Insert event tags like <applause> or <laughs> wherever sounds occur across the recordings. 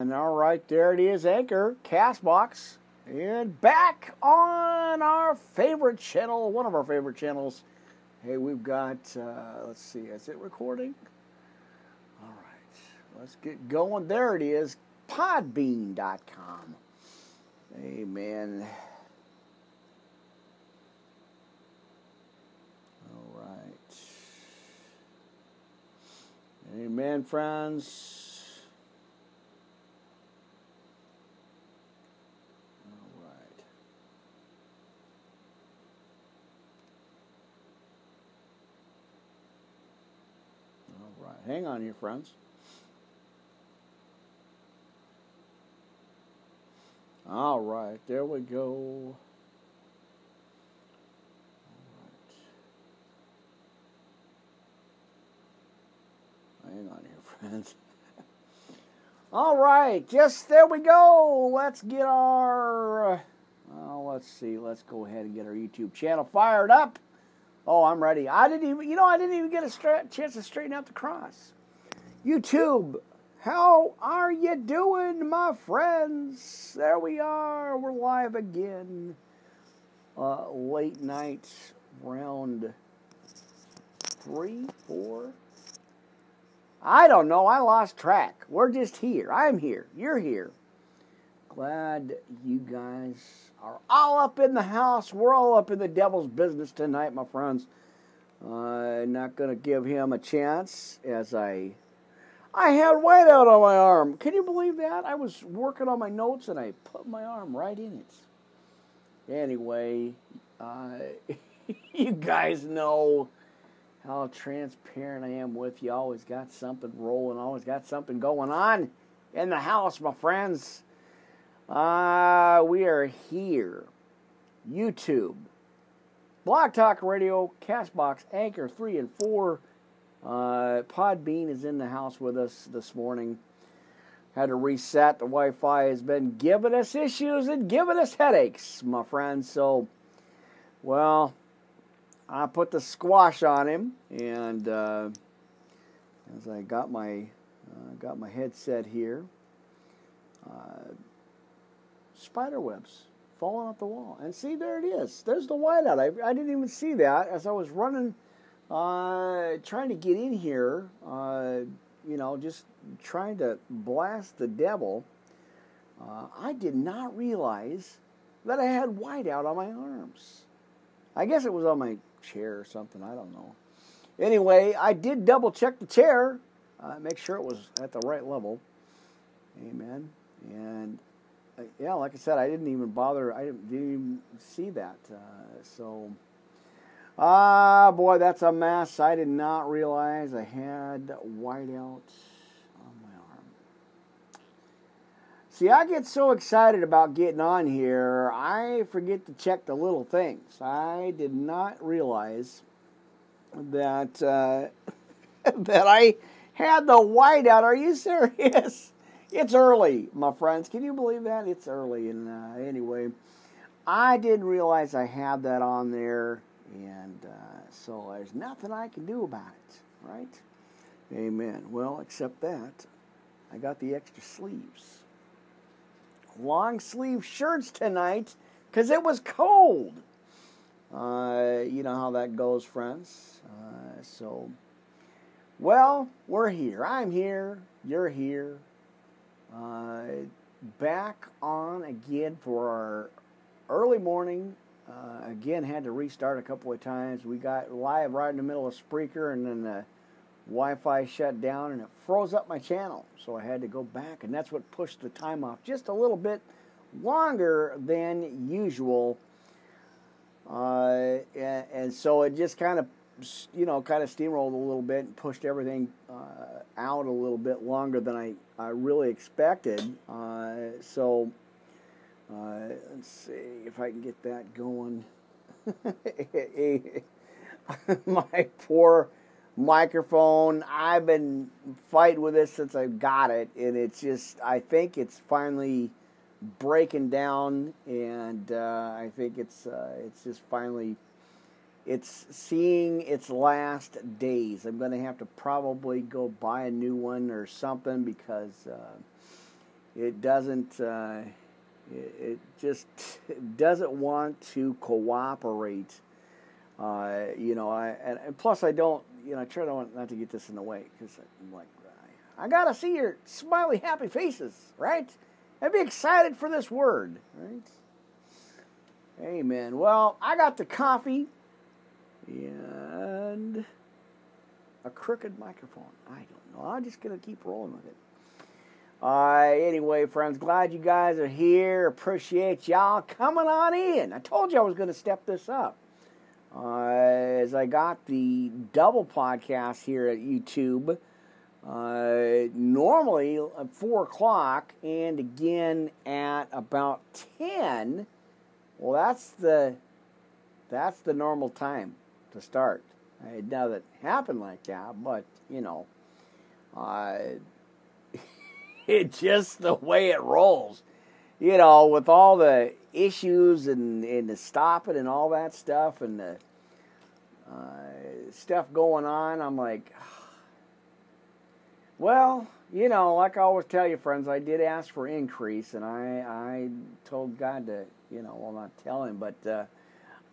And all right, there it is, Anchor, Castbox, and back on our favorite channel, one of our favorite channels. Hey, we've got, uh, let's see, is it recording? All right, let's get going. There it is, podbean.com. Amen. All right. Amen, friends. All right. All right. Hang on here, friends. All right. There we go. All right. Hang on here, <laughs> friends. All right, just there we go. Let's get our. Uh, oh, let's see. Let's go ahead and get our YouTube channel fired up. Oh, I'm ready. I didn't even, you know, I didn't even get a stra- chance to straighten out the cross. YouTube, how are you doing, my friends? There we are. We're live again. Uh, late night round three, four. I don't know. I lost track. We're just here. I'm here. You're here. Glad you guys are all up in the house. We're all up in the devil's business tonight, my friends. Uh, not going to give him a chance as I. I had whiteout on my arm. Can you believe that? I was working on my notes and I put my arm right in it. Anyway, uh, <laughs> you guys know how transparent I am with you. Always got something rolling, always got something going on in the house, my friends. Uh, we are here. YouTube, Blog Talk Radio, Castbox, Anchor 3 and 4. Uh, Podbean is in the house with us this morning. Had to reset. The Wi Fi has been giving us issues and giving us headaches, my friends. So, well, I put the squash on him, and uh, as I got my uh, got my headset here, uh, spider webs falling off the wall. And see, there it is. There's the whiteout. I, I didn't even see that as I was running, uh, trying to get in here. Uh, you know, just trying to blast the devil. Uh, I did not realize that I had whiteout on my arms. I guess it was on my chair or something. I don't know. Anyway, I did double check the chair, uh, make sure it was at the right level. Amen. And yeah, like I said, I didn't even bother. I didn't, didn't even see that. Uh, so, ah, boy, that's a mess. I did not realize I had whiteout on my arm. See, I get so excited about getting on here, I forget to check the little things. I did not realize that uh, <laughs> that I had the whiteout. Are you serious? It's early, my friends. Can you believe that? It's early, and uh, anyway, I didn't realize I had that on there, and uh, so there's nothing I can do about it, right? Amen. Well, except that I got the extra sleeves long sleeve shirts tonight because it was cold. Uh, you know how that goes, friends. Uh, so, well, we're here. I'm here. You're here. Uh, back on again for our early morning. Uh, again, had to restart a couple of times. We got live right in the middle of Spreaker, and then the Wi-Fi shut down and it froze up my channel. So I had to go back, and that's what pushed the time off just a little bit longer than usual. Uh, and, and, so it just kind of, you know, kind of steamrolled a little bit and pushed everything uh, out a little bit longer than I, I really expected. Uh, so uh, let's see if I can get that going. <laughs> my poor microphone. I've been fighting with this since I got it, and it's just I think it's finally breaking down, and uh, I think it's uh, it's just finally it's seeing its last days. I'm going to have to probably go buy a new one or something because uh, it doesn't. Uh, it, just <laughs> doesn't want to cooperate. Uh, you know, I and, and, plus I don't. You know, I try to not to get this in the way because I'm like, I gotta see your smiley, happy faces, right? I'd be excited for this word, right? Amen. Well, I got the coffee and a crooked microphone. I don't know. I'm just going to keep rolling with it. Uh, anyway, friends, glad you guys are here. Appreciate y'all coming on in. I told you I was going to step this up. Uh, as I got the double podcast here at YouTube, uh, normally at 4 o'clock and again at about 10. Well, that's the that's the normal time to start. It doesn't happen like that, but you know, uh, <laughs> it's just the way it rolls. You know, with all the issues and, and the stopping and all that stuff and the uh, stuff going on, I'm like, <sighs> well, you know, like I always tell you, friends, I did ask for increase, and I I told God to, you know, well, not tell him, but uh,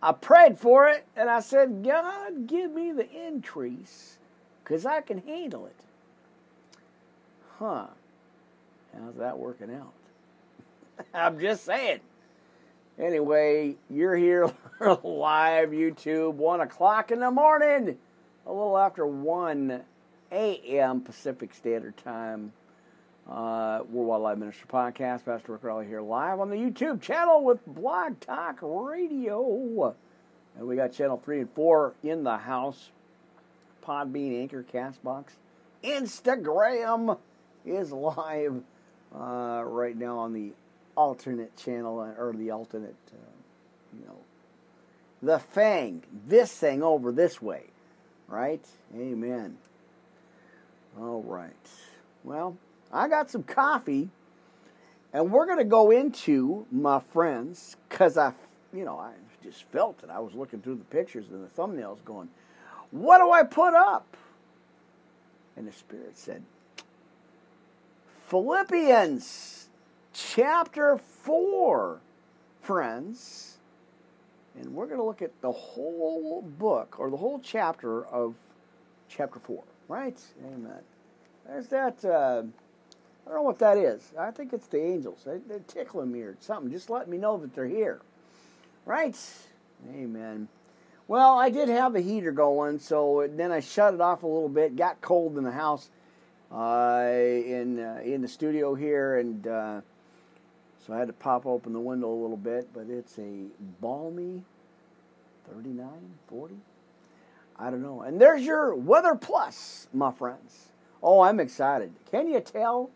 I prayed for it, and I said, God, give me the increase, because I can handle it. Huh. How's that working out? <laughs> I'm just saying. Anyway, you're here <laughs> live, YouTube, 1 o'clock in the morning, a little after 1 a.m. Pacific Standard Time. Uh, Worldwide Live Ministry Podcast. Pastor Rick Raleigh here live on the YouTube channel with Blog Talk Radio. And we got channel 3 and 4 in the house. Podbean, Anchor, Castbox. Instagram is live uh, right now on the alternate channel, or the alternate, uh, you know, the fang, this thing over this way, right? Amen. All right. Well, I got some coffee, and we're going to go into my friends because I, you know, I just felt it. I was looking through the pictures and the thumbnails, going, "What do I put up?" And the Spirit said, "Philippians, chapter four, friends." And we're going to look at the whole book or the whole chapter of chapter four. Right? Amen. There's that. Uh, I don't know what that is. I think it's the angels. They, they're tickling me or something. Just let me know that they're here. Right? Amen. Well, I did have a heater going, so then I shut it off a little bit. Got cold in the house, uh, in uh, in the studio here, and uh, so I had to pop open the window a little bit. But it's a balmy 39, 40. I don't know. And there's your Weather Plus, my friends. Oh, I'm excited. Can you tell?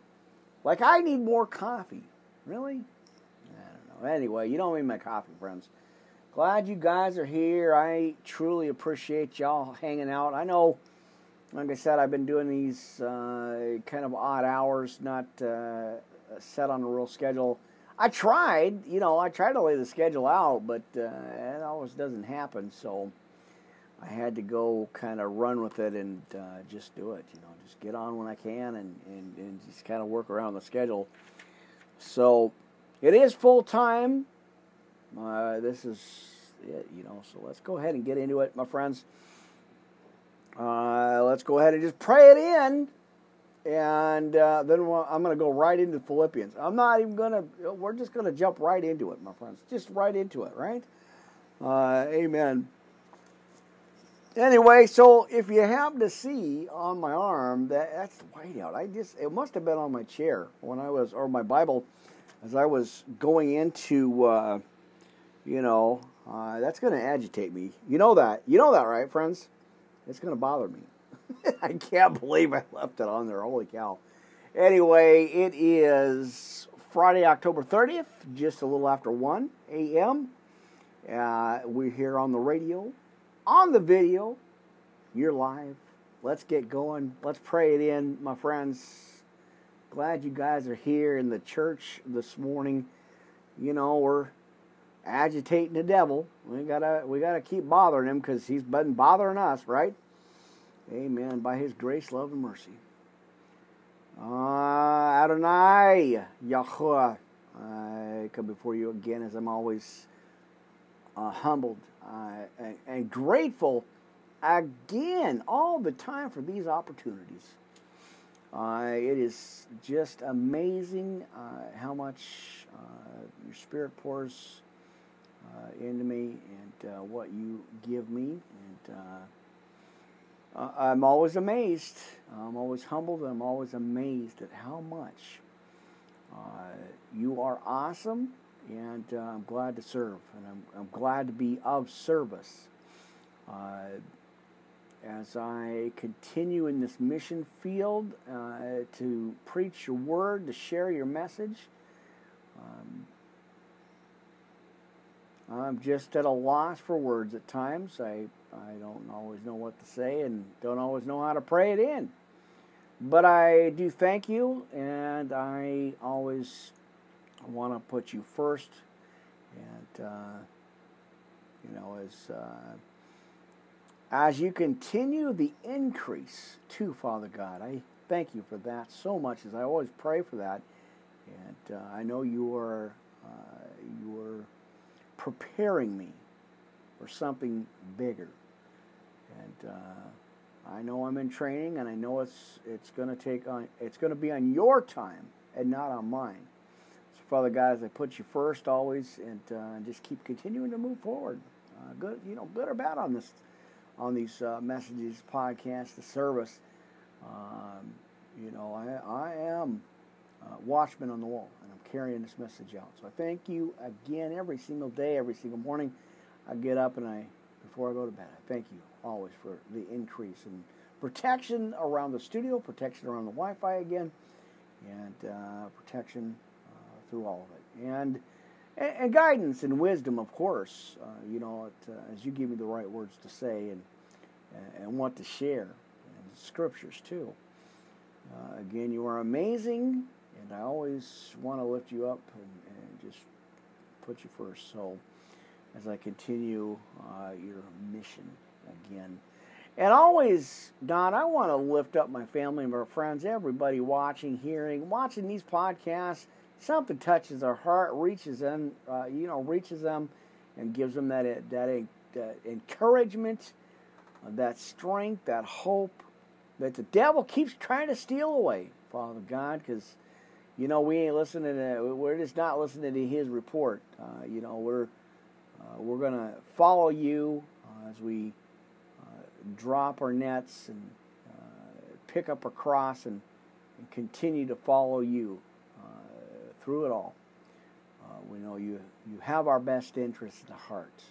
Like, I need more coffee. Really? I don't know. Anyway, you don't need my coffee, friends. Glad you guys are here. I truly appreciate y'all hanging out. I know, like I said, I've been doing these uh, kind of odd hours, not uh, set on a real schedule. I tried, you know, I tried to lay the schedule out, but uh, it always doesn't happen. So, I had to go kind of run with it and uh, just do it. You know, just get on when I can and, and, and just kind of work around the schedule. So it is full time. Uh, this is it, you know. So let's go ahead and get into it, my friends. Uh, let's go ahead and just pray it in, and uh, then I'm going to go right into Philippians. I'm not even going to. We're just going to jump right into it, my friends. Just right into it, right? Uh, amen. Anyway, so if you have to see on my arm that that's the whiteout, I just it must have been on my chair when I was or my Bible as I was going into, uh, you know, uh, that's going to agitate me. You know that. You know that, right, friends? It's going to bother me. <laughs> I can't believe I left it on there. Holy cow. Anyway, it is Friday, October 30th, just a little after 1 a.m. Uh, we're here on the radio on the video. You're live. Let's get going. Let's pray it in, my friends. Glad you guys are here in the church this morning. You know, we're agitating the devil. We gotta we gotta keep bothering him because he's been bothering us, right? Amen. By his grace, love, and mercy. Uh, Adonai, Yahuwah, I come before you again as I'm always uh, humbled uh, and, and, grateful again all the time for these opportunities. Uh, it is just amazing uh, how much uh, your spirit pours uh, into me and what you give me. And I'm always amazed. I'm always humbled. I'm always amazed at how much you are awesome and uh, I'm glad to serve, and I'm, I'm glad to be of service. Uh, as I continue in this mission field uh, to preach your word, to share your message, um, I'm just at a loss for words at times. I, I don't always know what to say and don't always know how to pray it in. But I do thank you, and I always want to put you first, and uh, you know, as uh, as you continue the increase to Father God, I thank you for that so much. As I always pray for that, and uh, I know you are uh, you are preparing me for something bigger, and. Uh, I know I'm in training, and I know it's it's going to take on it's going to be on your time and not on mine. Father God, as I put you first always, and uh, just keep continuing to move forward, uh, good, you know, good or bad on this, on these uh, messages, podcasts, the service. Um, you know, I, I am watchman on the wall, and I'm carrying this message out. So I thank you again every single day, every single morning. I get up and I, before I go to bed, I thank you always for the increase and protection around the studio, protection around the Wi-Fi again, and uh, protection through all of it. And and, guidance and wisdom, of course. Uh, you know, it, uh, as you give me the right words to say and and what to share, and scriptures too. Uh, again, you are amazing, and I always want to lift you up and, and just put you first. So, as I continue uh, your mission again. And always, Don, I want to lift up my family, and my friends, everybody watching, hearing, watching these podcasts something touches their heart, reaches them, uh, you know, reaches them, and gives them that that, that encouragement, uh, that strength, that hope that the devil keeps trying to steal away, Father God, because you know we ain't listening to we're just not listening to his report. Uh, you know we're uh, we're gonna follow you uh, as we uh, drop our nets and pick up our cross and, and continue to follow you through it all. Uh, we know you, you have our best interests at heart,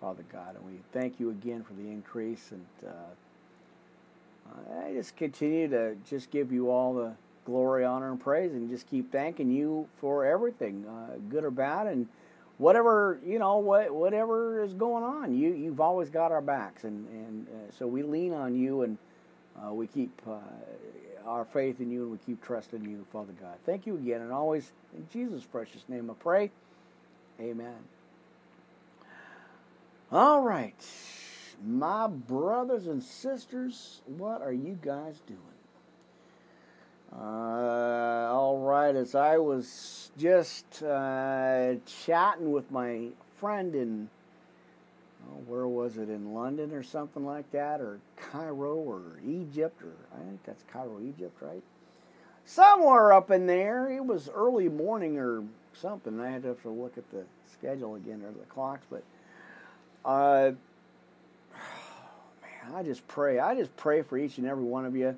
Father God, and we thank you again for the increase. And uh, I just continue to just give you all the glory, honor, and praise, and just keep thanking you for everything, uh, good or bad, and whatever you know, what whatever is going on. You you've always got our backs, and and uh, so we lean on you, and uh, we keep uh, our faith in you and we keep trusting you, Father God. Thank you again and always in Jesus' precious name I pray. Amen. All right. My brothers and sisters, what are you guys doing? Uh, all right, as I was just uh, chatting with my friend in where was it in London or something like that, or Cairo or Egypt, or I think that's Cairo, Egypt, right? Somewhere up in there. It was early morning or something. I had to have to look at the schedule again or the clocks, but uh, <sighs> man, I just pray. I just pray for each and every one of you.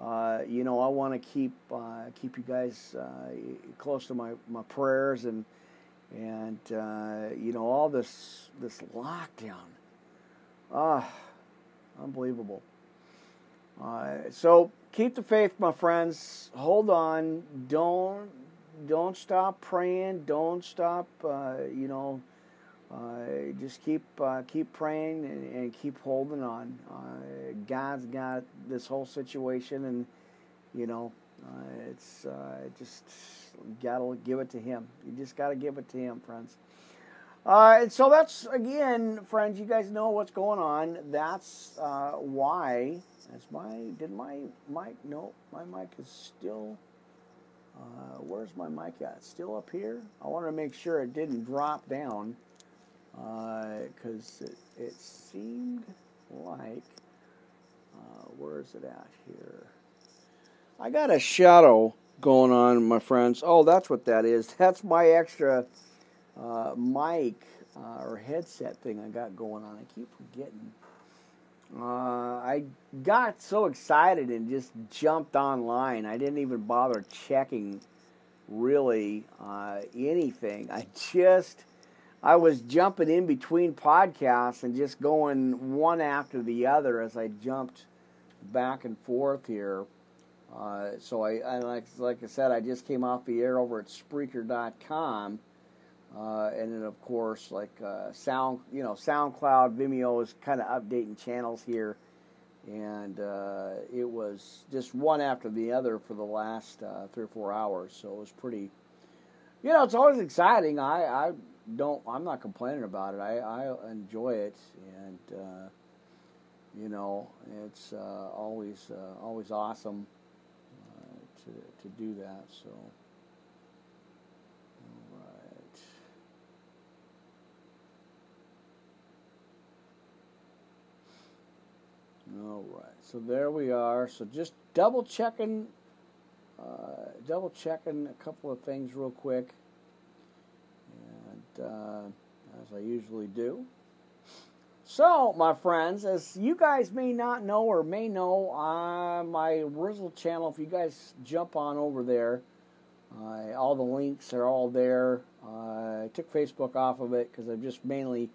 Uh, you know, I want to keep uh, keep you guys uh, close to my, my prayers and and uh, you know all this this lockdown. Ah, unbelievable. Uh, so keep the faith, my friends. Hold on. Don't don't stop praying. Don't stop. Uh, you know, uh, just keep uh, keep praying and, and, keep holding on. Uh, God's got this whole situation, and you know, uh, it's just gotta give it to Him. You just gotta give it to Him, friends. Uh, and so that's again, friends. You guys know what's going on. That's uh, why Is my did my mic? No, my mic is still. Uh, where's my mic at? Still up here? I want to make sure it didn't drop down because uh, it, it seemed like. Uh, where is it at here? I got a shadow going on, my friends. Oh, that's what that is. <laughs> That's my extra uh, mic uh, or headset thing I got going on. I keep forgetting. Uh, I got so excited and just jumped online. I didn't even bother checking really uh, anything. I <laughs> just I was jumping in between podcasts and just going one after the other as I jumped back and forth here. Uh, so I, I, like like I said, I just came off the air over at Spreaker.com, uh, and then of course like uh, Sound, you know, SoundCloud, Vimeo is kind of updating channels here, and uh, it was just one after the other for the last uh, three or four hours. So it was pretty, you know, it's always exciting. I, I don't, I'm not complaining about it. I, I enjoy it, and uh, you know, it's always always awesome to, to do that. So, all right. All right. So there we are. So just double checking, uh, double checking a couple of things real quick, and uh, as I usually do. So, my friends, as you guys may not know or may know, uh, my Rizzle channel, if you guys jump on over there, uh, all the links are all there. Uh, I took Facebook off of it because I'm just mainly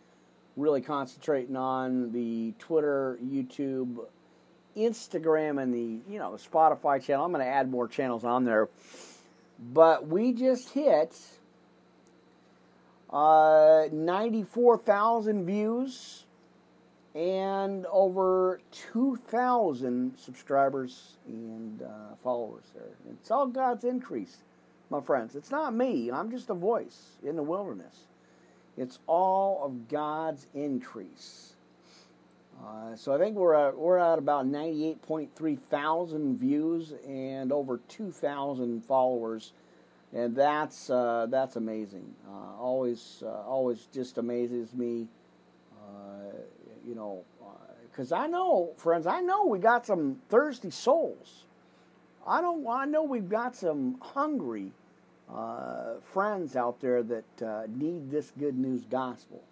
really concentrating on the Twitter, YouTube, Instagram, and the you know Spotify channel. I'm going to add more channels on there, but we just hit uh, 94,000 views and over 2,000 subscribers and uh, followers there. It's all God's increase, my friends. It's not me. I'm just a voice in the wilderness. It's all of God's increase. Uh, so I think we're at, we're at about 98.3 thousand views and over 2,000 followers, and that's uh, that's amazing. Uh, always uh, always just amazes me you know, because uh, I know, friends, I know we got some thirsty souls. I don't. I know we've got some hungry uh, friends out there that uh, need this good news gospel.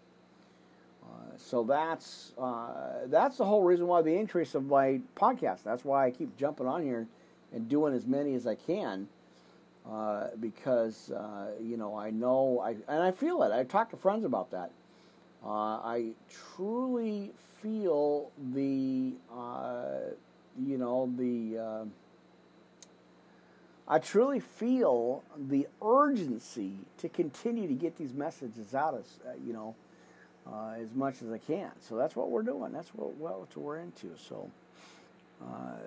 Uh, so that's uh, that's the whole reason why the interest of my podcast. That's why I keep jumping on here and doing as many as I can. Uh, because you know I know I and I feel it. I talk to friends about that. Uh, I truly feel the, uh, you know, the. Uh, I truly feel the urgency to continue to get these messages out as uh, you know uh, as much as I can. So that's what we're doing. That's what, well, what we're into. So. Uh,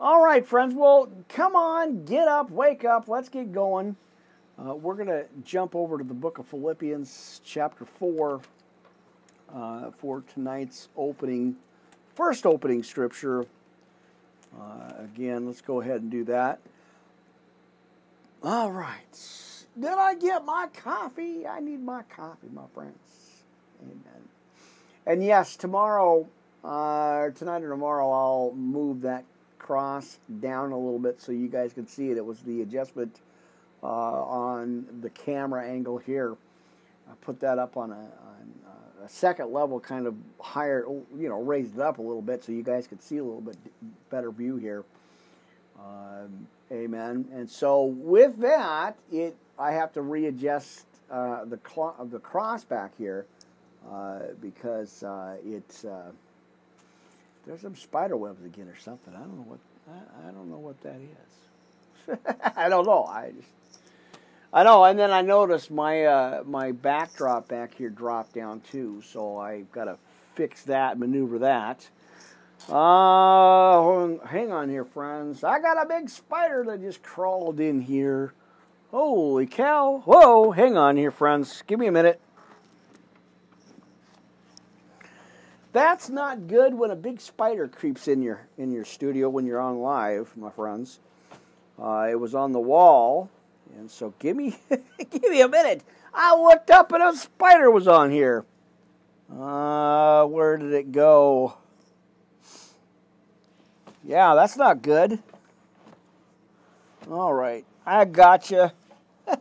all right, friends. Well, come on, get up, wake up. Let's get going. we're going to jump over to the book of Philippians, chapter 4 uh, for tonight's opening, first opening scripture. Uh, again, let's go ahead and do that. All right. Did I get my coffee? I need my coffee, my friends. Amen. And yes, tomorrow, uh, tonight or tomorrow, I'll move that cross down a little bit so you guys can see it. It was the adjustment uh, on the camera angle here. I put that up on a, on a second level kind of higher, you know, raised it up a little bit so you guys could see a little bit better view here. Um, amen. And so with that, it I have to readjust uh, the cl- the cross back here uh, because uh, it's uh, there's some spider webs again or something. I don't know what I, I don't know what that is. <laughs> I don't know. I just I know, and then I noticed my uh, my backdrop back here dropped down too, so I've got to fix that, maneuver that. Uh, hang on here, friends. I got a big spider that just crawled in here. Holy cow! Whoa, hang on here, friends. Give me a minute. That's not good when a big spider creeps in your in your studio when you're on live, my friends. Uh, it was on the wall, and so give me <laughs> give me a minute. I looked up and a spider was on here. Uh, where did it go? Yeah, that's not good. All right, I got you. <laughs>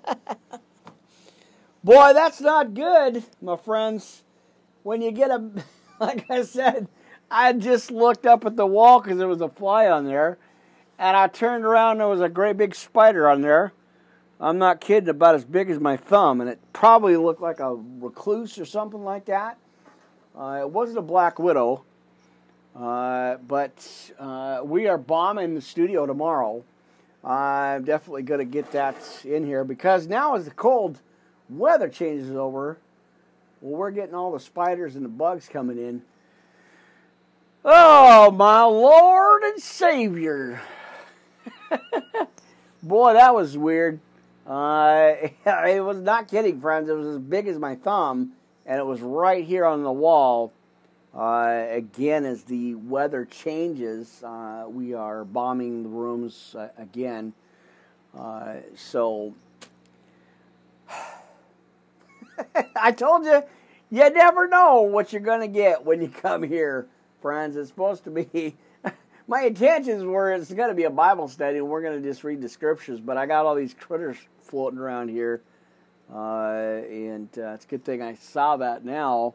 Boy, that's not good, my friends. When you get a, <laughs> like I said, I just looked up at the wall because there was a fly on there, and I turned around and there was a great big spider on there. I'm not kidding, about as big as my thumb, and it probably looked like a recluse or something like that. Uh, it wasn't a black widow, uh, but uh, we are bombing the studio tomorrow. I'm definitely going to get that in here because now as the cold weather changes over, well, we're getting all the spiders and the bugs coming in. Oh, my Lord and Savior. <laughs> Boy, that was weird. Uh, <laughs> it was not kidding, friends. It was as big as my thumb, and it was right here on the wall. Uh, again, as the weather changes, uh, we are bombing the rooms uh, again. Uh, so, <sighs> I told you, you never know what you're going to get when you come here, friends. It's supposed to be. <laughs> My intentions were it's going to be a Bible study and we're going to just read the scriptures, but I got all these critters floating around here. Uh, and uh, it's a good thing I saw that now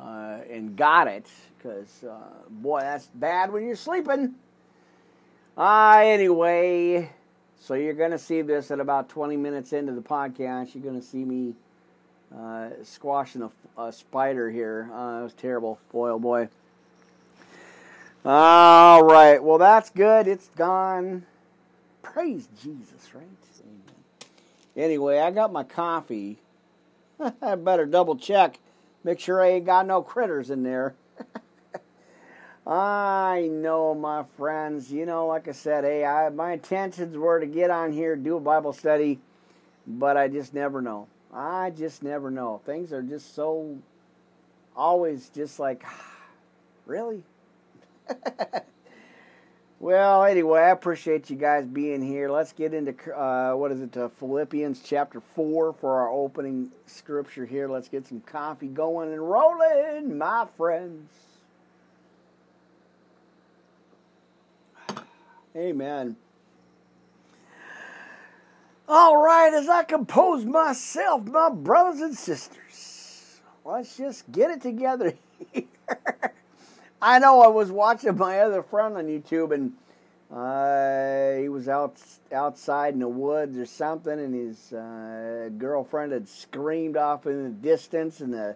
uh, and got it because, uh, boy, that's bad when you're sleeping. Ah, anyway, so you're going to see this at about 20 minutes into the podcast. You're going to see me uh, squashing a, a, spider here. Uh, it was terrible. Boy, oh boy. All right. Well, that's good. It's gone. Praise Jesus, right? Anyway, I got my coffee. <laughs> I better double check. Make sure I ain't got no critters in there. <laughs> I know, my friends. You know, like I said, hey, I, my intentions were to get on here, do a Bible study, but I just never know. I just never know. Things are just so always just like, <sighs> really? <laughs> well, anyway, I appreciate you guys being here. Let's get into, uh, what is it, uh, Philippians chapter 4 for our opening scripture here. Let's get some coffee going and rolling, my friends. Amen. All right, as I compose myself, my brothers and sisters, let's just get it together <laughs> here. I know I was watching my other friend on YouTube, and uh, he was out outside in the woods or something, and his uh, girlfriend had screamed off in the distance, and the,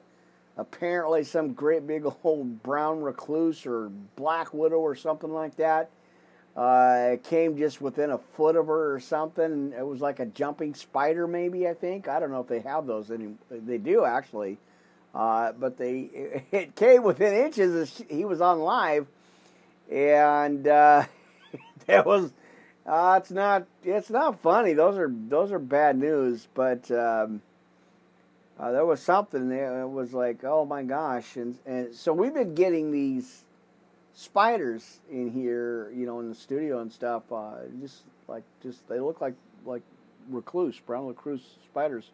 apparently some great big <laughs> old brown recluse or black widow or something like that uh, came just within a foot of her or something. It was like a jumping spider, maybe I think. I don't know if they have those any. They do actually, uh, but they <laughs> it came within inches. As he was on live, and uh, <laughs> that was. Uh, it's not. It's not funny. Those are those are bad news. But um, uh, there was something there. It was like, oh my gosh, and and so we've been getting these spiders in here, you know, in the studio and stuff. Uh, just like just they look like like recluse, brown recluse spiders.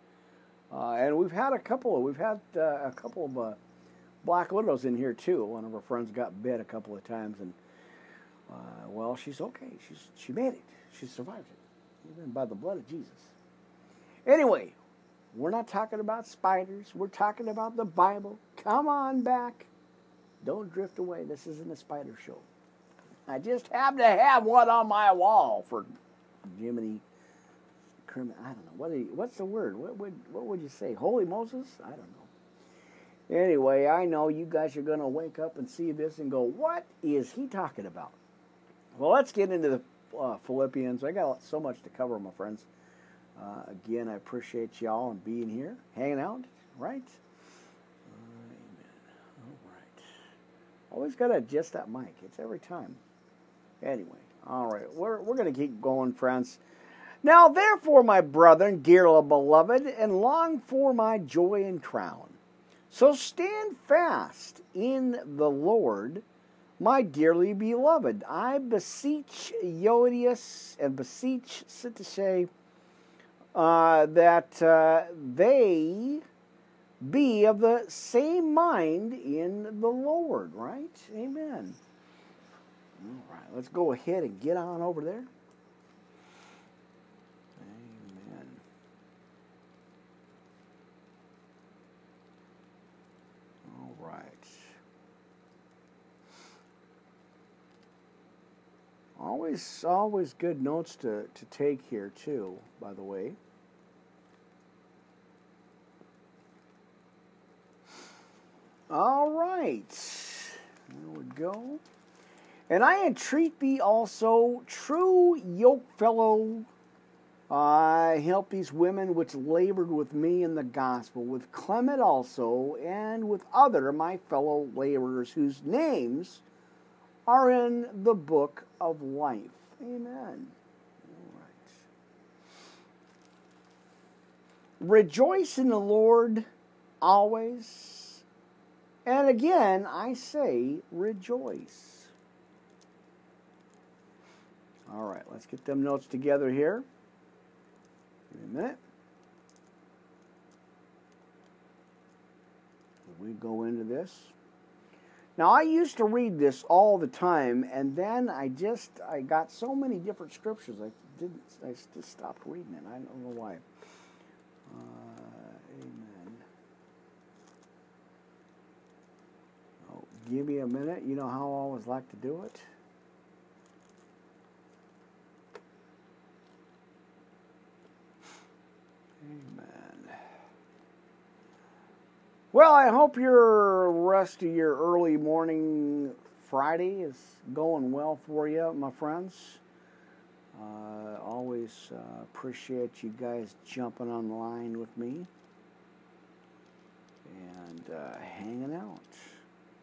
Uh, and we've had a couple of we've had uh, a couple of uh, black widows in here too. One of our friends got bit a couple of times, and uh, well, she's okay. She's she made it. She survived it, even by the blood of Jesus. Anyway, we're not talking about spiders. We're talking about the Bible. Come on back. Don't drift away. This isn't a spider show. I just happen to have one on my wall for Jiminy. I don't know. What you, what's the word? What would what would you say? Holy Moses? I don't know. Anyway, I know you guys are going to wake up and see this and go, "What is he talking about?" Well, let's get into the uh, Philippians. I got so much to cover, my friends. Uh, again, I appreciate y'all and being here, hanging out, right? Amen. All right. Always got to adjust that mic. It's every time. Anyway, all right. We're, we're going to keep going, friends. Now, therefore, my brethren, dearly beloved, and long for my joy and crown, So stand fast in the Lord, my dearly beloved. I beseech Euodias and beseech Syntyche uh, that uh, they be of the same mind in the Lord, right? Amen. All right, let's go ahead and get on over there. Amen. All right. Always, always good notes to, to take here, too, by the way. All right. There we go. And I entreat thee also, true yoke fellow, I help these women which labored with me in the gospel, with Clement also, and with other my fellow laborers whose names are in the book of life. Amen. All right. Rejoice in the Lord always. And again, I say, rejoice. All right, let's get them notes together here. Give me a minute. We go into this. Now I used to read this all the time, and then I just I got so many different scriptures I didn't I just stopped reading it. I don't know why. Uh, amen. Oh, give me a minute. You know how I always like to do it. Well, I hope your rest of your early morning Friday is going well for you, my friends. Uh, always uh, appreciate you guys jumping on the line with me and uh, hanging out.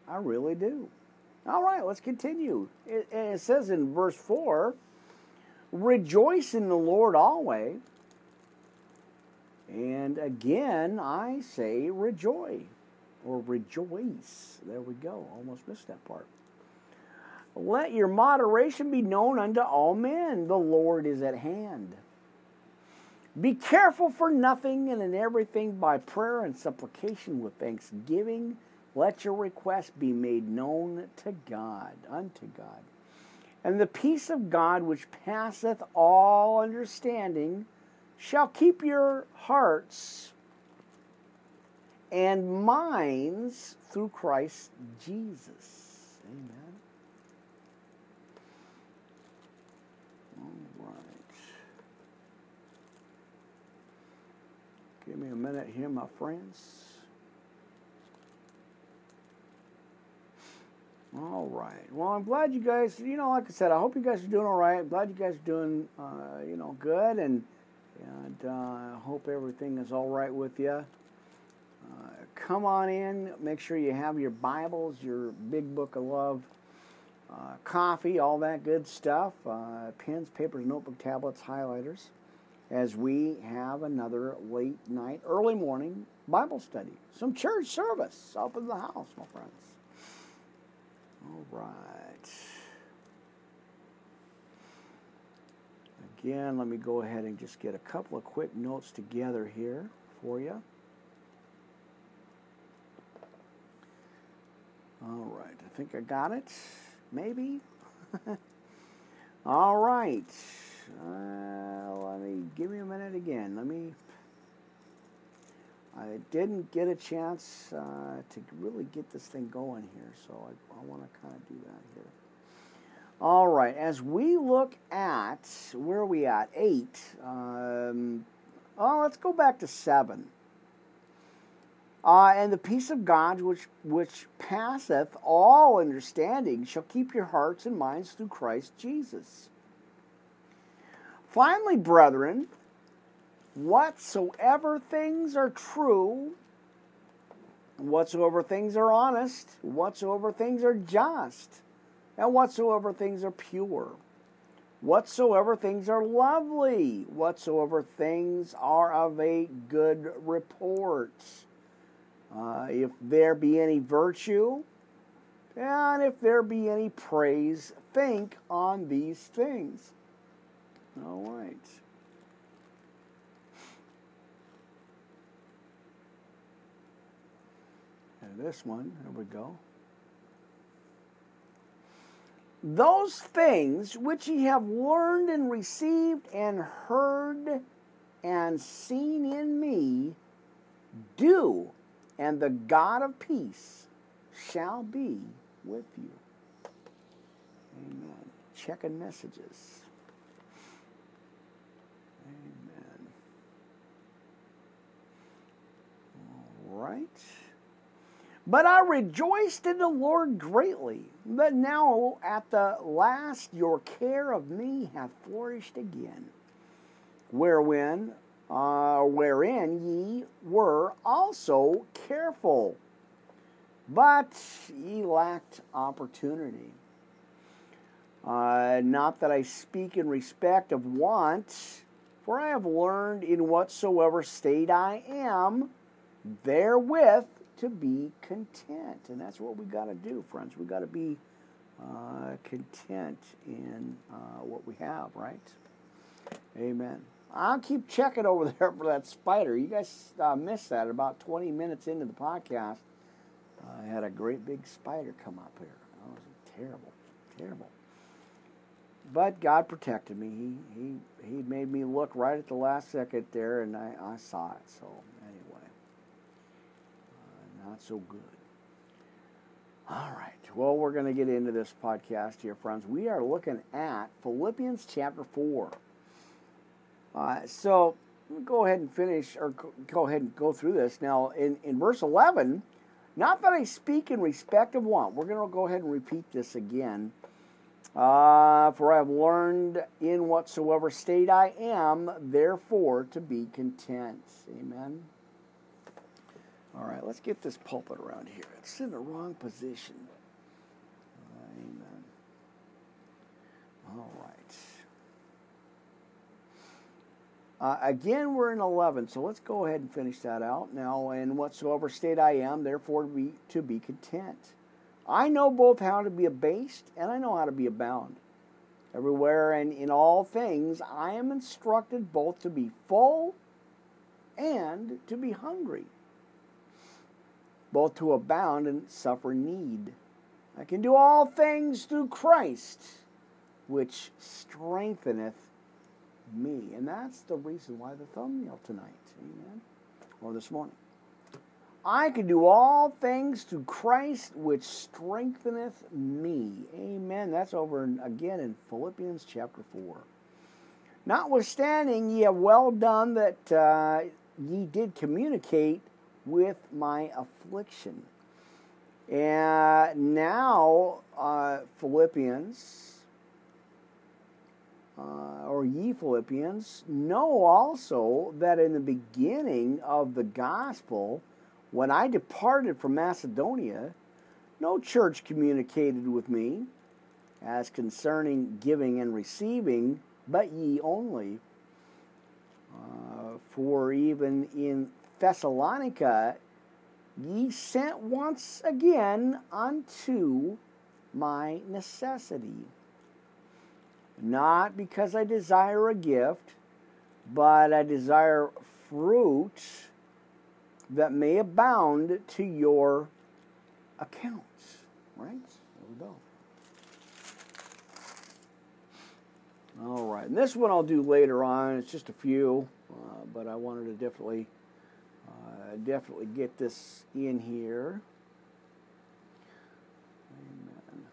I really do. All right, let's continue. It, it says in verse 4 Rejoice in the Lord always. And again, I say rejoice or rejoice. There we go. Almost missed that part. Let your moderation be known unto all men. The Lord is at hand. Be careful for nothing and in everything by prayer and supplication with thanksgiving. Let your requests be made known to God, unto God. And the peace of God, which passeth all understanding, shall keep your hearts and minds through Christ Jesus. Amen. All right. Give me a minute here, my friends. All right. Well, I'm glad you guys, you know, like I said, I hope you guys are doing all right. I'm glad you guys are doing, uh, you know, good. And, and uh, I hope everything is all right with you. Uh, come on in. Make sure you have your Bibles, your Big Book of Love, uh, coffee, all that good stuff, uh, pens, papers, notebook, tablets, highlighters, as we have another late night, early morning Bible study. Some church service up in the house, my friends. All right. Again, let me go ahead and just get a couple of quick notes together here for you. All right, I think I got it. Maybe. <laughs> All right. Uh, let me give me a minute again. Let me. I didn't get a chance uh, to really get this thing going here, so I, I want to kind of do that here. All right, as we look at where are we at? Eight. Um, oh, let's go back to seven. Uh, and the peace of God, which which passeth all understanding, shall keep your hearts and minds through Christ Jesus. Finally, brethren, whatsoever things are true, whatsoever things are honest, whatsoever things are just, and whatsoever things are pure, whatsoever things are lovely, whatsoever things are of a good report Uh, if there be any virtue, and if there be any praise, think on these things. All right. And this one, there we go. Those things which ye have learned and received and heard and seen in me, do, and the God of peace shall be with you. Amen. Checking messages. Amen. All right. But I rejoiced in the Lord greatly, that now at the last your care of me hath flourished again, wherein, uh, wherein ye were also careful, but ye lacked opportunity. Uh, not that I speak in respect of want, for I have learned in whatsoever state I am, therewith to be content. And that's what we got to do, friends. We got to be uh, content in uh, what we have, right? Amen. I'll keep checking over <laughs> there for that spider. You guys uh, missed that about 20 minutes into the podcast. I had a great big spider come up here. That was terrible, terrible. But God protected me. He he he made me look right at the last second there, and I, I saw it. So not so good. All right. Well, we're going to get into this podcast here, friends. We are looking at Philippians chapter 4. Uh, so go ahead and finish, or go ahead and go through this. Now, in, in verse 11, not that I speak in respect of want. We're going to go ahead and repeat this again. Uh, for I have learned in whatsoever state I am, therefore to be content. Amen. All right, let's get this pulpit around here. It's in the wrong position. Amen. All right. Uh, again, we're in 11, so let's go ahead and finish that out. Now, in whatsoever state I am, therefore be, to be content. I know both how to be abased and I know how to be abound. Everywhere and in all things, I am instructed both to be full and to be hungry both to abound and suffer need. I can do all things through Christ, which strengtheneth me. And that's the reason why the thumbnail tonight, amen, or this morning. I can do all things through Christ, which strengtheneth me. Amen. That's over again in Philippians chapter 4. Notwithstanding, ye have well done that uh, ye did communicate with my affliction. And now, uh, Philippians, uh, or ye Philippians, know also that in the beginning of the gospel, when I departed from Macedonia, no church communicated with me as concerning giving and receiving, but ye only. Uh, for even in Thessalonica, ye sent once again unto my necessity. Not because I desire a gift, but I desire fruit that may abound to your accounts. Right? There we go. All right. And this one I'll do later on. It's just a few, uh, but I wanted to definitely uh, definitely get this in here. Amen.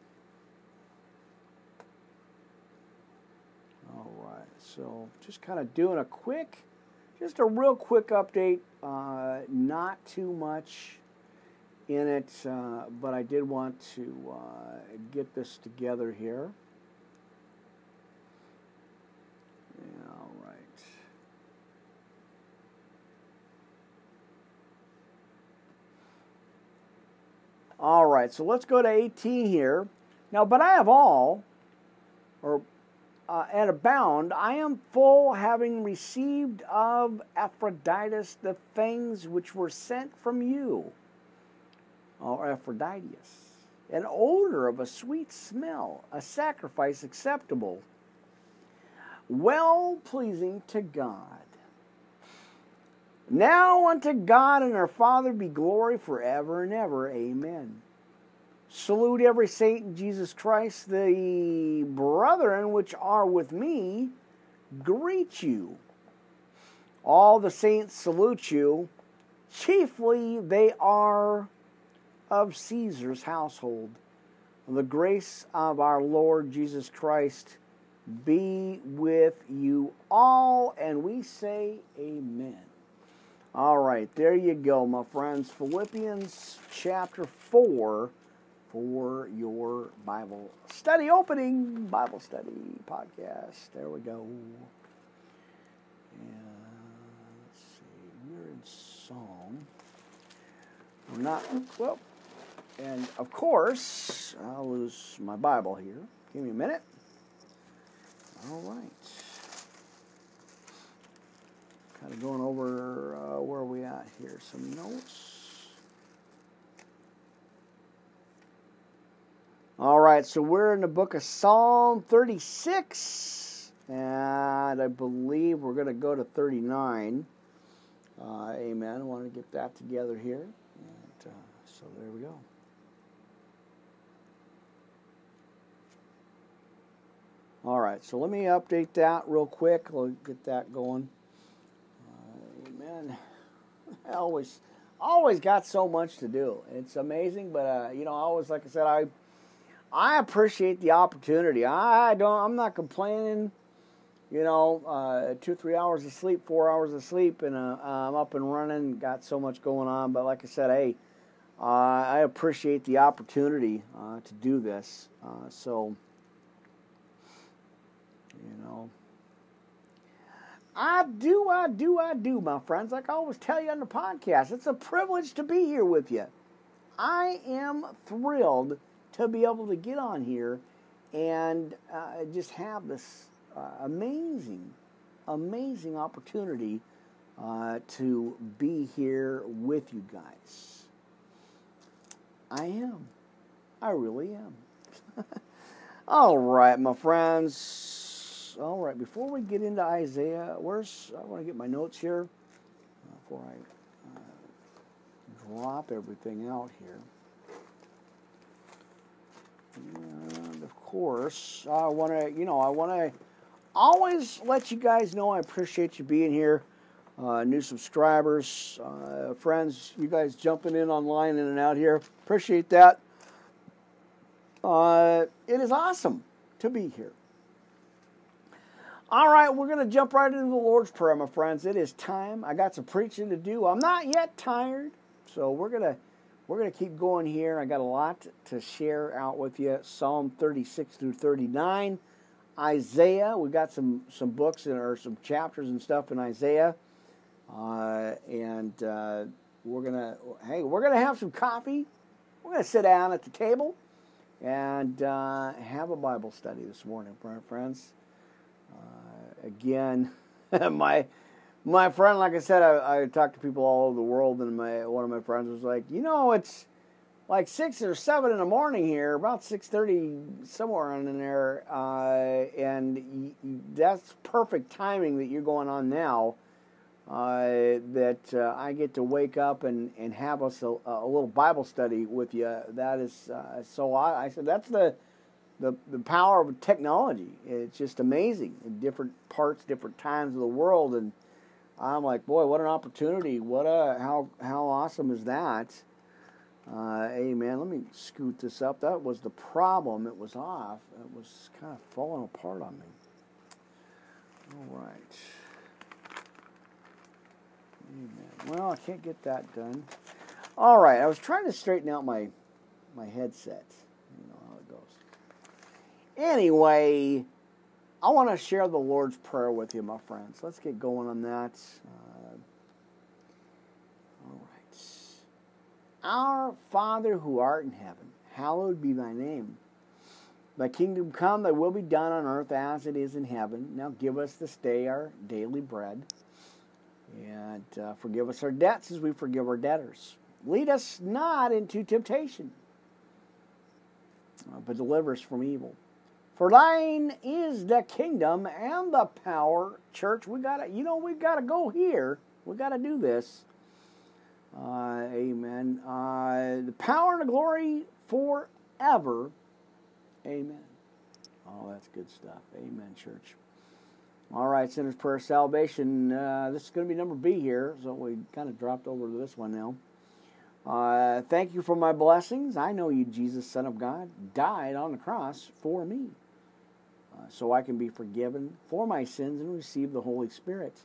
All right, so just kind of doing a quick, just a real quick update. Uh, not too much in it, uh, but I did want to uh, get this together here. All right, so let's go to 18 here. Now, but I have all, or uh, a bound, I am full, having received of Epaphroditus the things which were sent from you, or Aphrodisias, an odor of a sweet smell, a sacrifice acceptable, well pleasing to God. Now unto God and our Father be glory forever and ever. Amen. Salute every saint in Jesus Christ. The brethren which are with me greet you. All the saints salute you. Chiefly they are of Caesar's household. The grace of our Lord Jesus Christ be with you all, and we say amen. All right, there you go, my friends. Philippians chapter 4 for your Bible study opening Bible study podcast. There we go. And let's see, we're in Psalm. We're not, well, and of course, I'll lose my Bible here. Give me a minute. All right. Kind of going over uh, where are we at here? Some notes. All right, so we're in the book of Psalm 36, and I believe we're going to go to 39. Uh, amen. I want to get that together here. And, uh, so there we go. All right, so let me update that real quick. We'll get that going. Amen. <laughs> I always, always got so much to do. It's amazing, but uh, you know, I always, like I said, I I appreciate the opportunity. I don't. I'm not complaining. You know, uh, two, three hours of sleep, four hours of sleep, and uh, I'm up and running. Got so much going on, but like I said, hey, uh, I appreciate the opportunity uh, to do this. Uh, so, you know, I do, I do, I do, my friends. Like I always tell you on the podcast, it's a privilege to be here with you. I am thrilled to be able to get on here and uh, just have this uh, amazing, amazing opportunity uh, to be here with you guys. I am. I really am. <laughs> All right, my friends. All right, before we get into Isaiah, where's I want to get my notes here uh, before I uh, drop everything out here. And of course, I want to, you know, I want to always let you guys know I appreciate you being here. Uh, new subscribers, uh, friends, you guys jumping in online in and out here. Appreciate that. Uh, it is awesome to be here. All right, we're going to jump right into the Lord's Prayer, my friends. It is time. I got some preaching to do. I'm not yet tired, so we're going to we're going to keep going here. I got a lot to share out with you. Psalm 36 through 39, Isaiah. We got some some books and or some chapters and stuff in Isaiah, uh, and uh, we're gonna hey we're gonna have some coffee. We're gonna sit down at the table and uh, have a Bible study this morning, friends. Uh, again, <laughs> my my friend, like I said, I, I talk to people all over the world, and my one of my friends was like, you know, it's like six or seven in the morning here, about six thirty somewhere in there, uh, and y- that's perfect timing that you're going on now. Uh, that uh, I get to wake up and, and have us a, a little Bible study with you. That is uh, so. I, I said that's the the the power of technology. It's just amazing in different parts, different times of the world, and I'm like, boy, what an opportunity! What a how how awesome is that? Uh, hey man, let me scoot this up. That was the problem. It was off. It was kind of falling apart on me. All right. Amen. Well, I can't get that done. All right, I was trying to straighten out my my headset. You know how it goes. Anyway, I want to share the Lord's Prayer with you, my friends. Let's get going on that. Uh, all right. Our Father who art in heaven, hallowed be thy name. Thy kingdom come, thy will be done on earth as it is in heaven. Now give us this day our daily bread. And uh, forgive us our debts as we forgive our debtors. Lead us not into temptation, uh, but deliver us from evil. For thine is the kingdom and the power. Church, we gotta, you know, we've got to go here. We got to do this. Uh, amen. Uh, the power and the glory forever. Amen. Oh, that's good stuff. Amen, church. All right, Sinner's Prayer Salvation. Uh, this is going to be number B here, so we kind of dropped over to this one now. Uh, thank you for my blessings. I know you, Jesus, Son of God, died on the cross for me, so I can be forgiven for my sins and receive the Holy Spirit.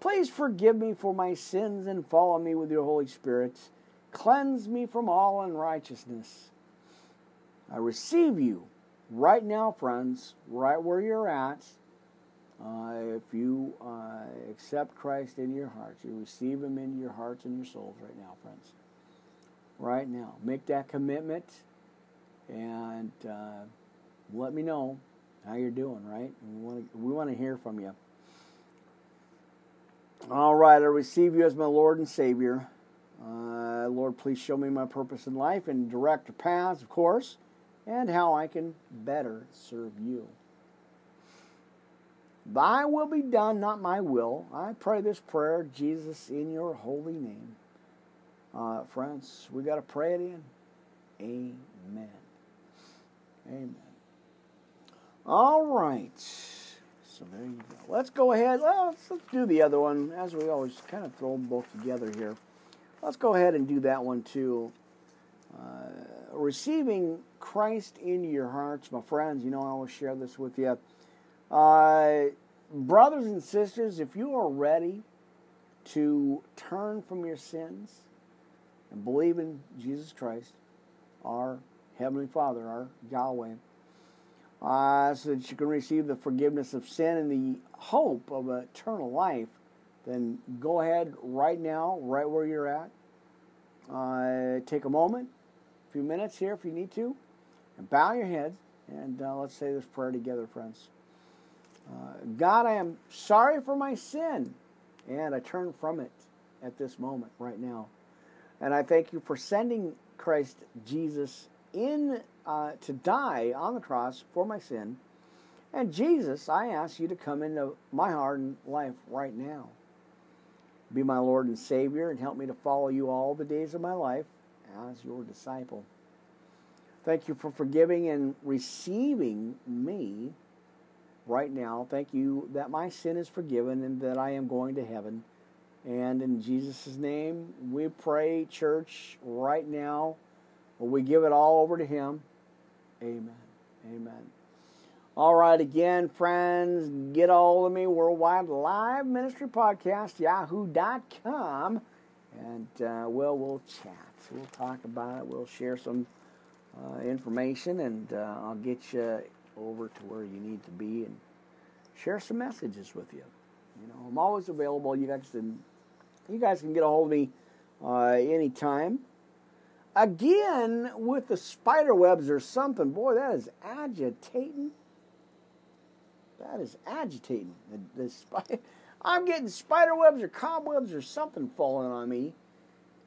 Please forgive me for my sins and follow me with your Holy Spirit. Cleanse me from all unrighteousness. I receive you right now, friends, right where you're at. Uh, if you uh, accept Christ in your hearts, you receive Him into your hearts and your souls right now, friends right now. Make that commitment and uh, let me know how you're doing, right? We want to we want to hear from you. All right, I receive you as my Lord and Savior. Uh, Lord, please show me my purpose in life and direct paths, of course, and how I can better serve you. Thy will be done, not my will. I pray this prayer, Jesus, in your holy name. Uh, friends, we got to pray it in. Amen. Amen. All right. So there you go. Let's go ahead. Well, let's, let's do the other one as we always kind of throw them both together here. Let's go ahead and do that one too. Uh, receiving Christ into your hearts, my friends. You know, I always share this with you. Uh, brothers and sisters, if you are ready to turn from your sins, and believe in Jesus Christ, our Heavenly Father, our Yahweh, uh, so that you can receive the forgiveness of sin and the hope of eternal life, then go ahead right now, right where you're at. Uh, take a moment, a few minutes here if you need to, and bow your head, and uh, let's say this prayer together, friends. Uh, God, I am sorry for my sin, and I turn from it at this moment, right now. And I thank you for sending Christ Jesus in uh, to die on the cross for my sin. And Jesus, I ask you to come into my heart and life right now. Be my Lord and Savior and help me to follow you all the days of my life as your disciple. Thank you for forgiving and receiving me right now. Thank you that my sin is forgiven and that I am going to heaven. And in Jesus' name, we pray, church, right now. We give it all over to Him. Amen. Amen. All right, again, friends, get all of me, Worldwide Live Ministry Podcast, yahoo.com. And, uh, well, we'll chat. We'll talk about it. We'll share some uh, information, and uh, I'll get you over to where you need to be and share some messages with you. You know, I'm always available. You guys can you guys can get a hold of me uh, anytime. Again, with the spider webs or something, boy, that is agitating. That is agitating. The, the spi- <laughs> I'm getting spider webs or cobwebs or something falling on me.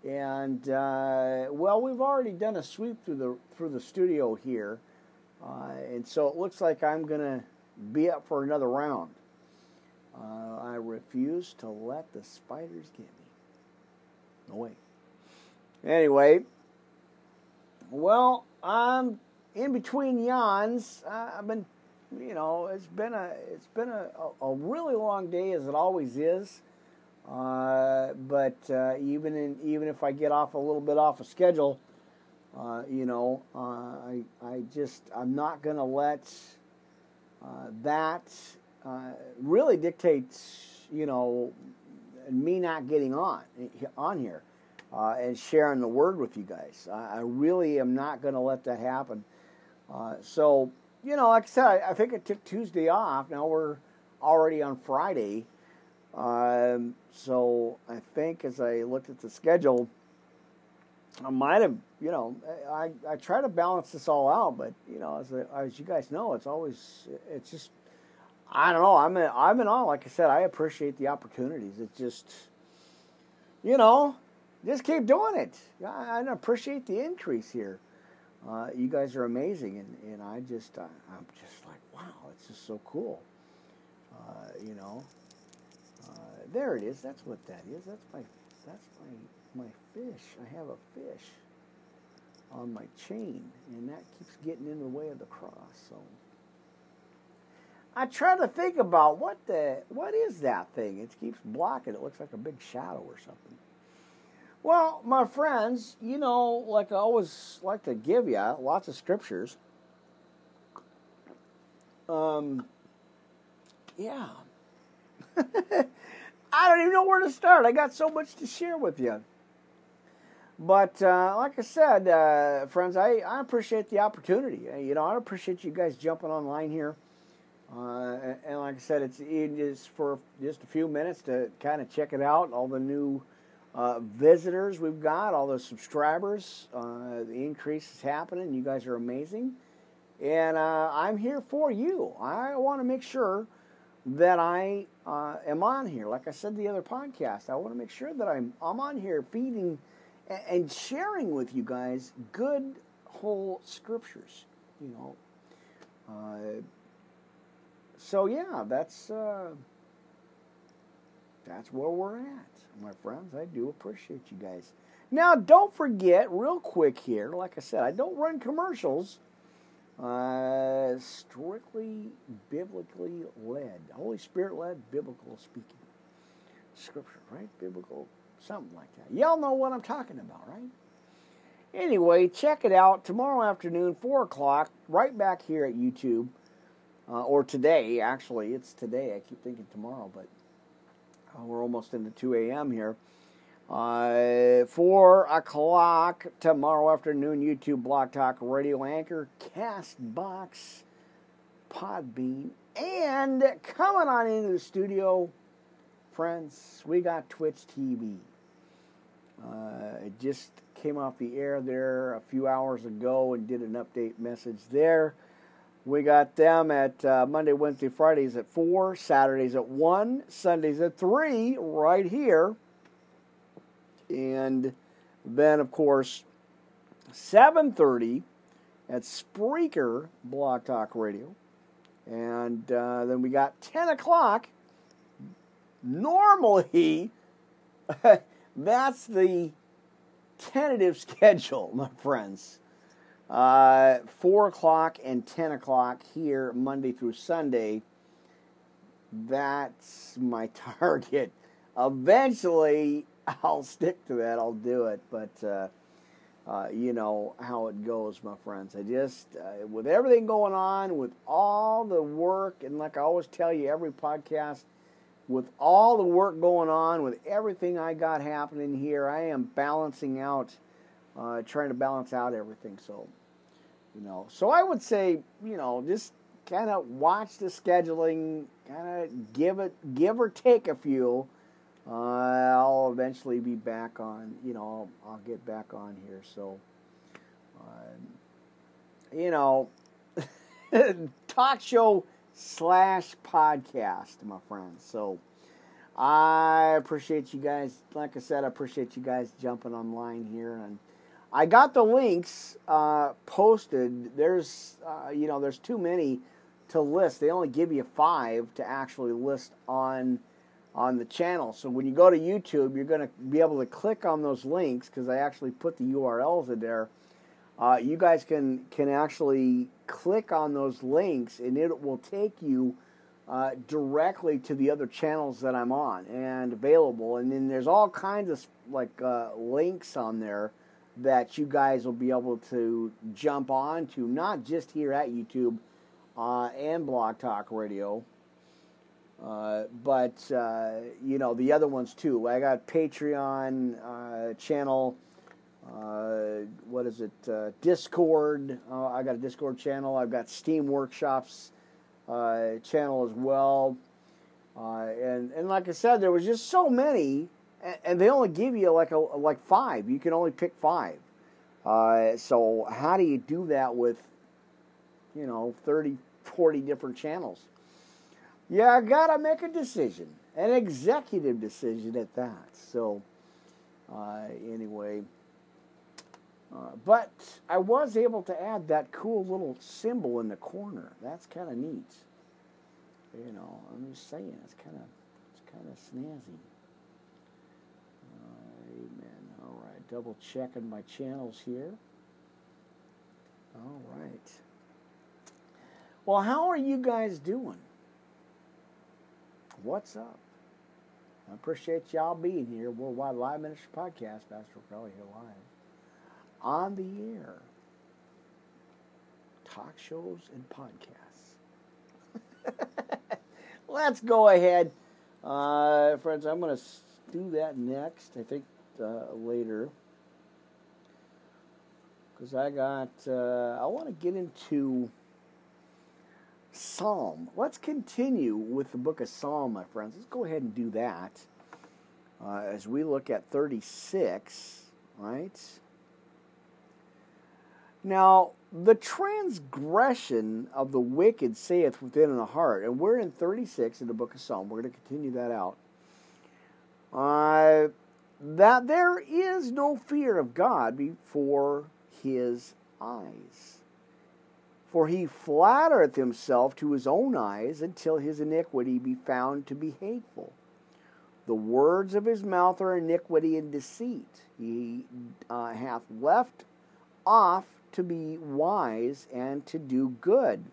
And uh, well, we've already done a sweep through the through the studio here, uh, and so it looks like I'm gonna be up for another round. Uh, I refuse to let the spiders get me. No way. Anyway, well, I'm in between yawns. I've been, you know, it's been a it's been a, a really long day as it always is. Uh, but uh, even in even if I get off a little bit off a of schedule, uh, you know, uh, I I just I'm not to let uh, that uh, really dictates, you know, me not getting on on here uh, and sharing the word with you guys. I, I really am not going to let that happen. Uh, so, you know, like I said, I, I, think I took Tuesday off. Now we're already on Friday. Um, so I think as I looked at the schedule, I might have, you know, I, I try to balance this all out, but you know, as, as you guys know, it's always, it's just I don't know. I'm in, I'm in awe. Like I said, I appreciate the opportunities. It's just, you know, just keep doing it. I, I appreciate the increase here. Uh, you guys are amazing, and, and I just uh, I'm just like wow, it's just so cool. Uh, you know, uh, there it is. That's what that is. That's my that's my my fish. I have a fish on my chain, and that keeps getting in the way of the cross. So I try to think about what the what is that thing? It keeps blocking. It looks like a big shadow or something. Well, my friends, you know, like I always like to give you lots of scriptures. Um, yeah. <laughs> I don't even know where to start. I got so much to share with you. But uh, like I said, uh, friends, I, I appreciate the opportunity. You know, I appreciate you guys jumping online here. Uh, and like I said, it's just for just a few minutes to kind of check it out. All the new uh, visitors we've got, all the subscribers, uh, the increase is happening. You guys are amazing. And uh, I'm here for you. I want to make sure that I uh, am on here. Like I said the other podcast, I want to make sure that I'm, I'm on here feeding and sharing with you guys good, whole scriptures. You know. Uh, so yeah, that's uh, that's where we're at my friends. I do appreciate you guys. Now, don't forget, real quick here, like I said, I don't run commercials. Uh, strictly biblically led, Holy Spirit led, biblical speaking. Scripture, right? Biblical, something like that. Y'all know what I'm talking about, right? Anyway, check it out tomorrow afternoon, 4 o'clock, right back here at YouTube. Uh, or today, actually. It's today. I keep thinking tomorrow, but we're almost into 2 a.m. here. Uh, 4 o'clock tomorrow afternoon, YouTube Blog Talk Radio Anchor, Castbox, Podbean, and coming on into the studio, friends, we got Twitch TV. Uh, it just came off the air there a few hours ago and did an update message there. We got them at uh, Monday, Wednesday, Fridays at 4, Saturdays at 1, Sundays at 3, right here. And then, of course, 7.30 at Spreaker Blog Talk Radio. And uh, then we got 10 o'clock. Normally, <laughs> that's the tentative <laughs> schedule, my friends. Uh, 4 o'clock and 10 o'clock here, Monday through Sunday. That's my <laughs> target. Eventually, I'll stick to that. I'll do it. But, uh, uh, you know how it goes, my friends. I just, uh, with everything going on, with all the work, and like I always tell you every podcast, with all the work going on, with everything I got happening here, I am balancing out uh, trying to balance out everything. So, you know, so I would say, you know, just kind of watch the scheduling, kind of give it, give or take a few. Uh, I'll eventually be back on, you know, I'll, I'll get back on here. So, uh, you know, <laughs> talk show slash podcast, my friends. So, I appreciate you guys. Like I said, I appreciate you guys jumping online here and I got the links uh, posted. There's, uh, you know, there's too many to list. They only give you five to actually list on on the channel. So when you go to YouTube, you're going to be able to click on those links because I actually put the URLs in there. Uh, you guys can can actually click on those links, and it will take you uh, directly to the other channels that I'm on and available. And then there's all kinds of like uh, links on there that you guys will be able to jump on to, not just here at YouTube uh, and Blog Talk Radio, uh, but uh, you know the other ones too. I got Patreon uh, channel. Uh, what is it? Uh, Discord. I got a Discord channel. I've got Steam Workshops channel as well. and and like I said, there was just so many and they only give you like a like five. You can only pick five. Uh, so how do you do that with, you know, 30, 40 different channels? Yeah, I gotta make a decision, an executive decision at that. So, Uh, anyway, uh, but I was able to add that cool little symbol in the corner. That's kind of neat. You know, I'm just saying, it's kind of it's kind of snazzy. Uh, amen. All right, double checking my channels here. All right. Well, how are you guys doing? What's up? I appreciate y'all being here. Worldwide Live Ministry Podcast, Pastor Crowley here live. On the air. Talk shows and podcasts. <laughs> Let's go ahead. Uh, friends, I'm going to do that next, I think uh, later. Because I got, uh, I want to get into Psalm. Let's continue with the book of Psalm, my friends. Let's go ahead and do that uh, as we look at 36, right? Now, the transgression of the wicked saith within the heart, and we're in 36 in the book of Psalm. We're going to continue that out. Uh, that there is no fear of God before his eyes. For he flattereth himself to his own eyes until his iniquity be found to be hateful. The words of his mouth are iniquity and deceit. He uh, hath left off to be wise and to do good.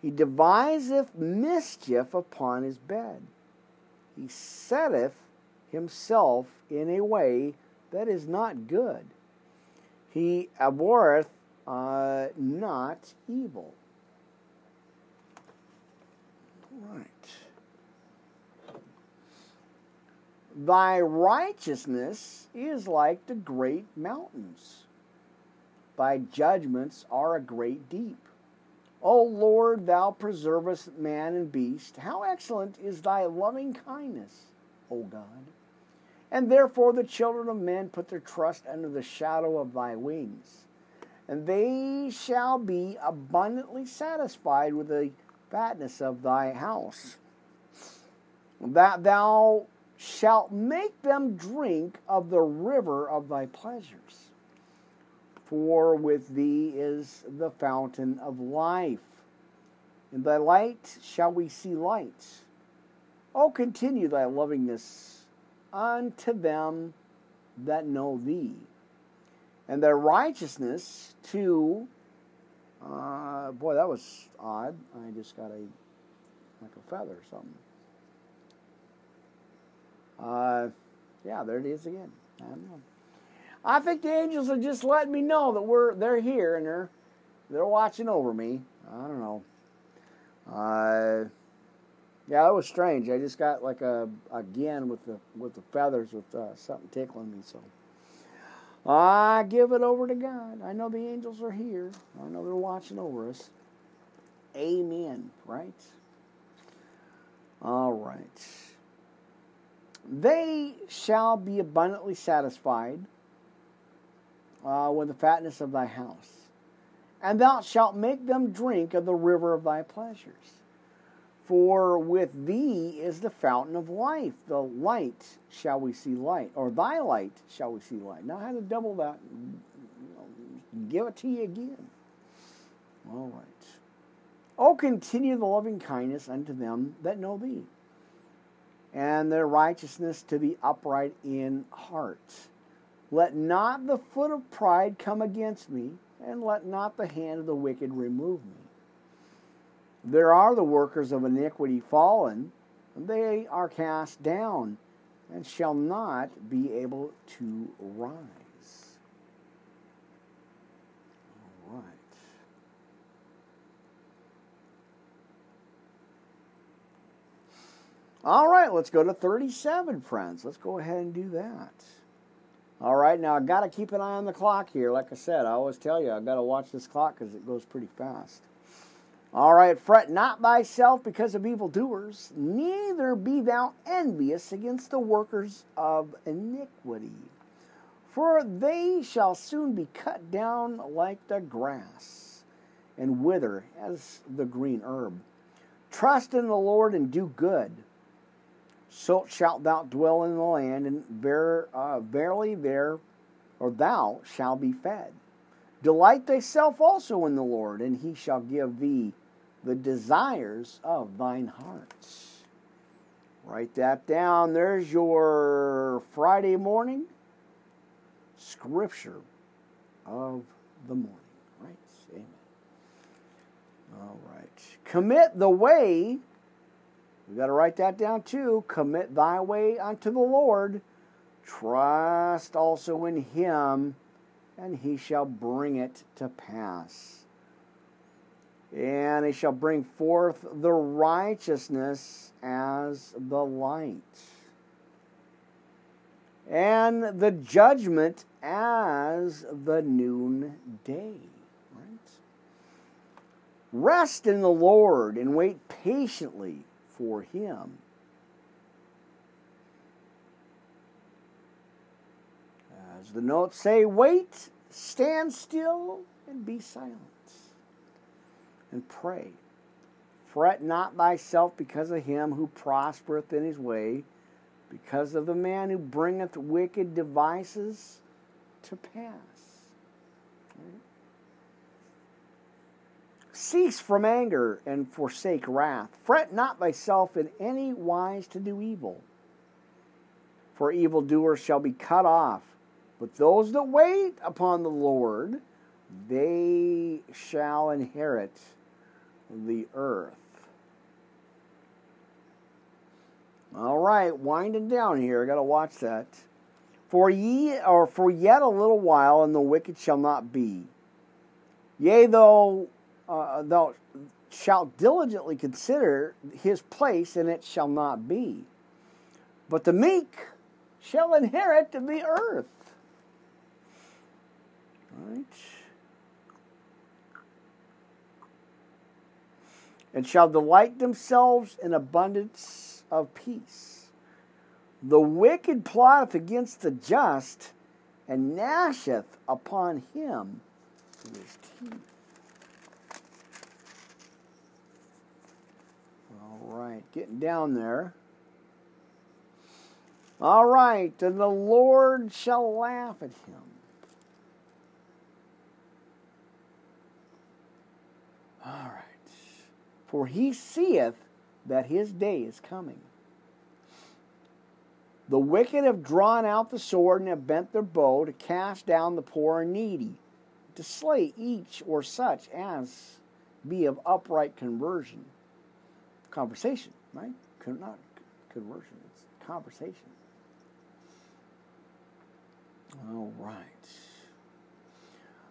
He deviseth mischief upon his bed. He setteth himself in a way that is not good. He abhorreth uh, not evil. Right. Thy righteousness is like the great mountains. Thy judgments are a great deep. O Lord, thou preservest man and beast. How excellent is thy loving kindness, O God. And therefore the children of men put their trust under the shadow of thy wings and they shall be abundantly satisfied with the fatness of thy house. That thou shalt make them drink of the river of thy pleasures. For with thee is the fountain of life. In thy light shall we see light. Oh, continue thy lovingness unto them that know thee and their righteousness to uh, boy that was odd. I just got a like a feather or something. Uh, yeah there it is again. I don't know. I think the angels are just letting me know that we're they're here and they're they're watching over me. I don't know. Uh, yeah that was strange i just got like a again with the with the feathers with uh, something tickling me so I give it over to God. I know the angels are here. I know they're watching over us. Amen. Right? All right. They shall be abundantly satisfied uh, with the fatness of thy house, and thou shalt make them drink of the river of thy pleasures. For with thee is the fountain of life. The light shall we see light, or thy light shall we see light. Now I had to double that. Give it to you again. All right. Oh, continue the loving kindness unto them that know thee, and their righteousness to the upright in heart. Let not the foot of pride come against me, and let not the hand of the wicked remove me. There are the workers of iniquity fallen, they are cast down and shall not be able to rise. All right. All right, let's go to 37, friends. Let's go ahead and do that. All right, now I got to keep an eye on the clock here. Like I said, I always tell you, I got to watch this clock because it goes pretty fast. All right, fret not thyself because of evildoers, neither be thou envious against the workers of iniquity. For they shall soon be cut down like the grass, and wither as the green herb. Trust in the Lord and do good. so shalt thou dwell in the land, and ver, uh, verily there, or thou shalt be fed. Delight thyself also in the Lord, and he shall give thee the desires of thine heart. Write that down. There's your Friday morning scripture of the morning. Right? Amen. All right. Commit the way. We got to write that down too. Commit thy way unto the Lord. Trust also in him, and he shall bring it to pass. And he shall bring forth the righteousness as the light and the judgment as the noonday. Right? Rest in the Lord and wait patiently for Him. The notes say, wait, stand still, and be silent. And pray. Fret not thyself because of him who prospereth in his way because of the man who bringeth wicked devices to pass. Cease from anger and forsake wrath. Fret not thyself in any wise to do evil, for evildoers shall be cut off. But those that wait upon the Lord, they shall inherit the earth. All right, winding down here. I got to watch that. For ye or for yet a little while, and the wicked shall not be. Yea, though uh, thou shalt diligently consider his place, and it shall not be. But the meek shall inherit the earth. Right. And shall delight themselves in abundance of peace. The wicked plotteth against the just, and gnasheth upon him his teeth. All right, getting down there. All right, and the Lord shall laugh at him. All right. For he seeth that his day is coming. The wicked have drawn out the sword and have bent their bow to cast down the poor and needy, to slay each or such as be of upright conversion. Conversation, right? Not conversion, it's conversation. All right.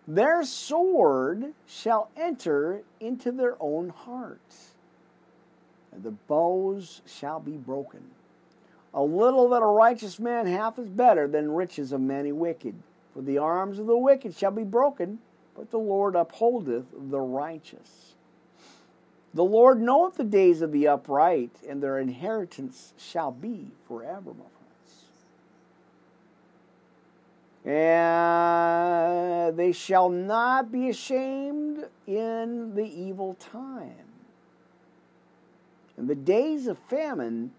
Their sword shall enter into their own hearts and the bows shall be broken. A little that a righteous man hath is better than riches of many wicked. For the arms of the wicked shall be broken, but the Lord upholdeth the righteous. The Lord knoweth the days of the upright, and their inheritance shall be forever, my friends. And they shall not be ashamed in the evil time. In the days of famine,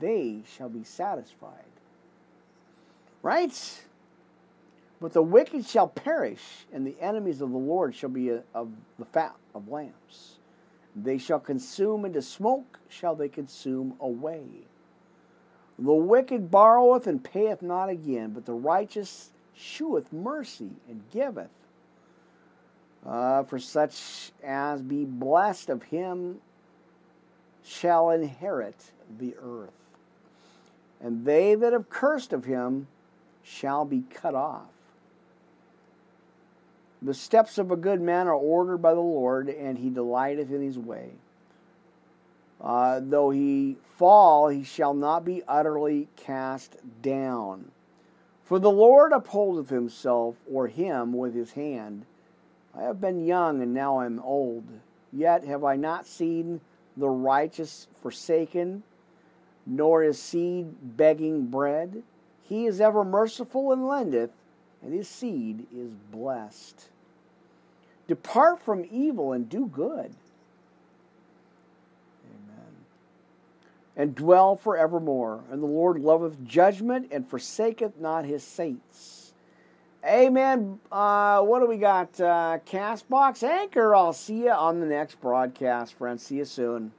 they shall be satisfied. Right? But the wicked shall perish, and the enemies of the Lord shall be uh, of the fat of lambs. They shall consume into smoke, shall they consume away. The wicked borroweth and payeth not again, but the righteous sheweth mercy and giveth. Uh, for such as be blessed of him shall inherit the earth. And they that have cursed of him shall be cut off. The steps of a good man are ordered by the Lord, and he delighteth in his way. Uh, though he fall, he shall not be utterly cast down. For the Lord upholdeth himself or him with his hand. I have been young, and now I am old. Yet have I not seen the righteous forsaken, nor his seed begging bread. He is ever merciful and lendeth, and his seed is blessed. Depart from evil and do good. And dwell forevermore. And the Lord loveth judgment and forsaketh not his saints. Amen. Uh, what do we got? Uh, Castbox Anchor. I'll see you on the next broadcast, friends. See you soon.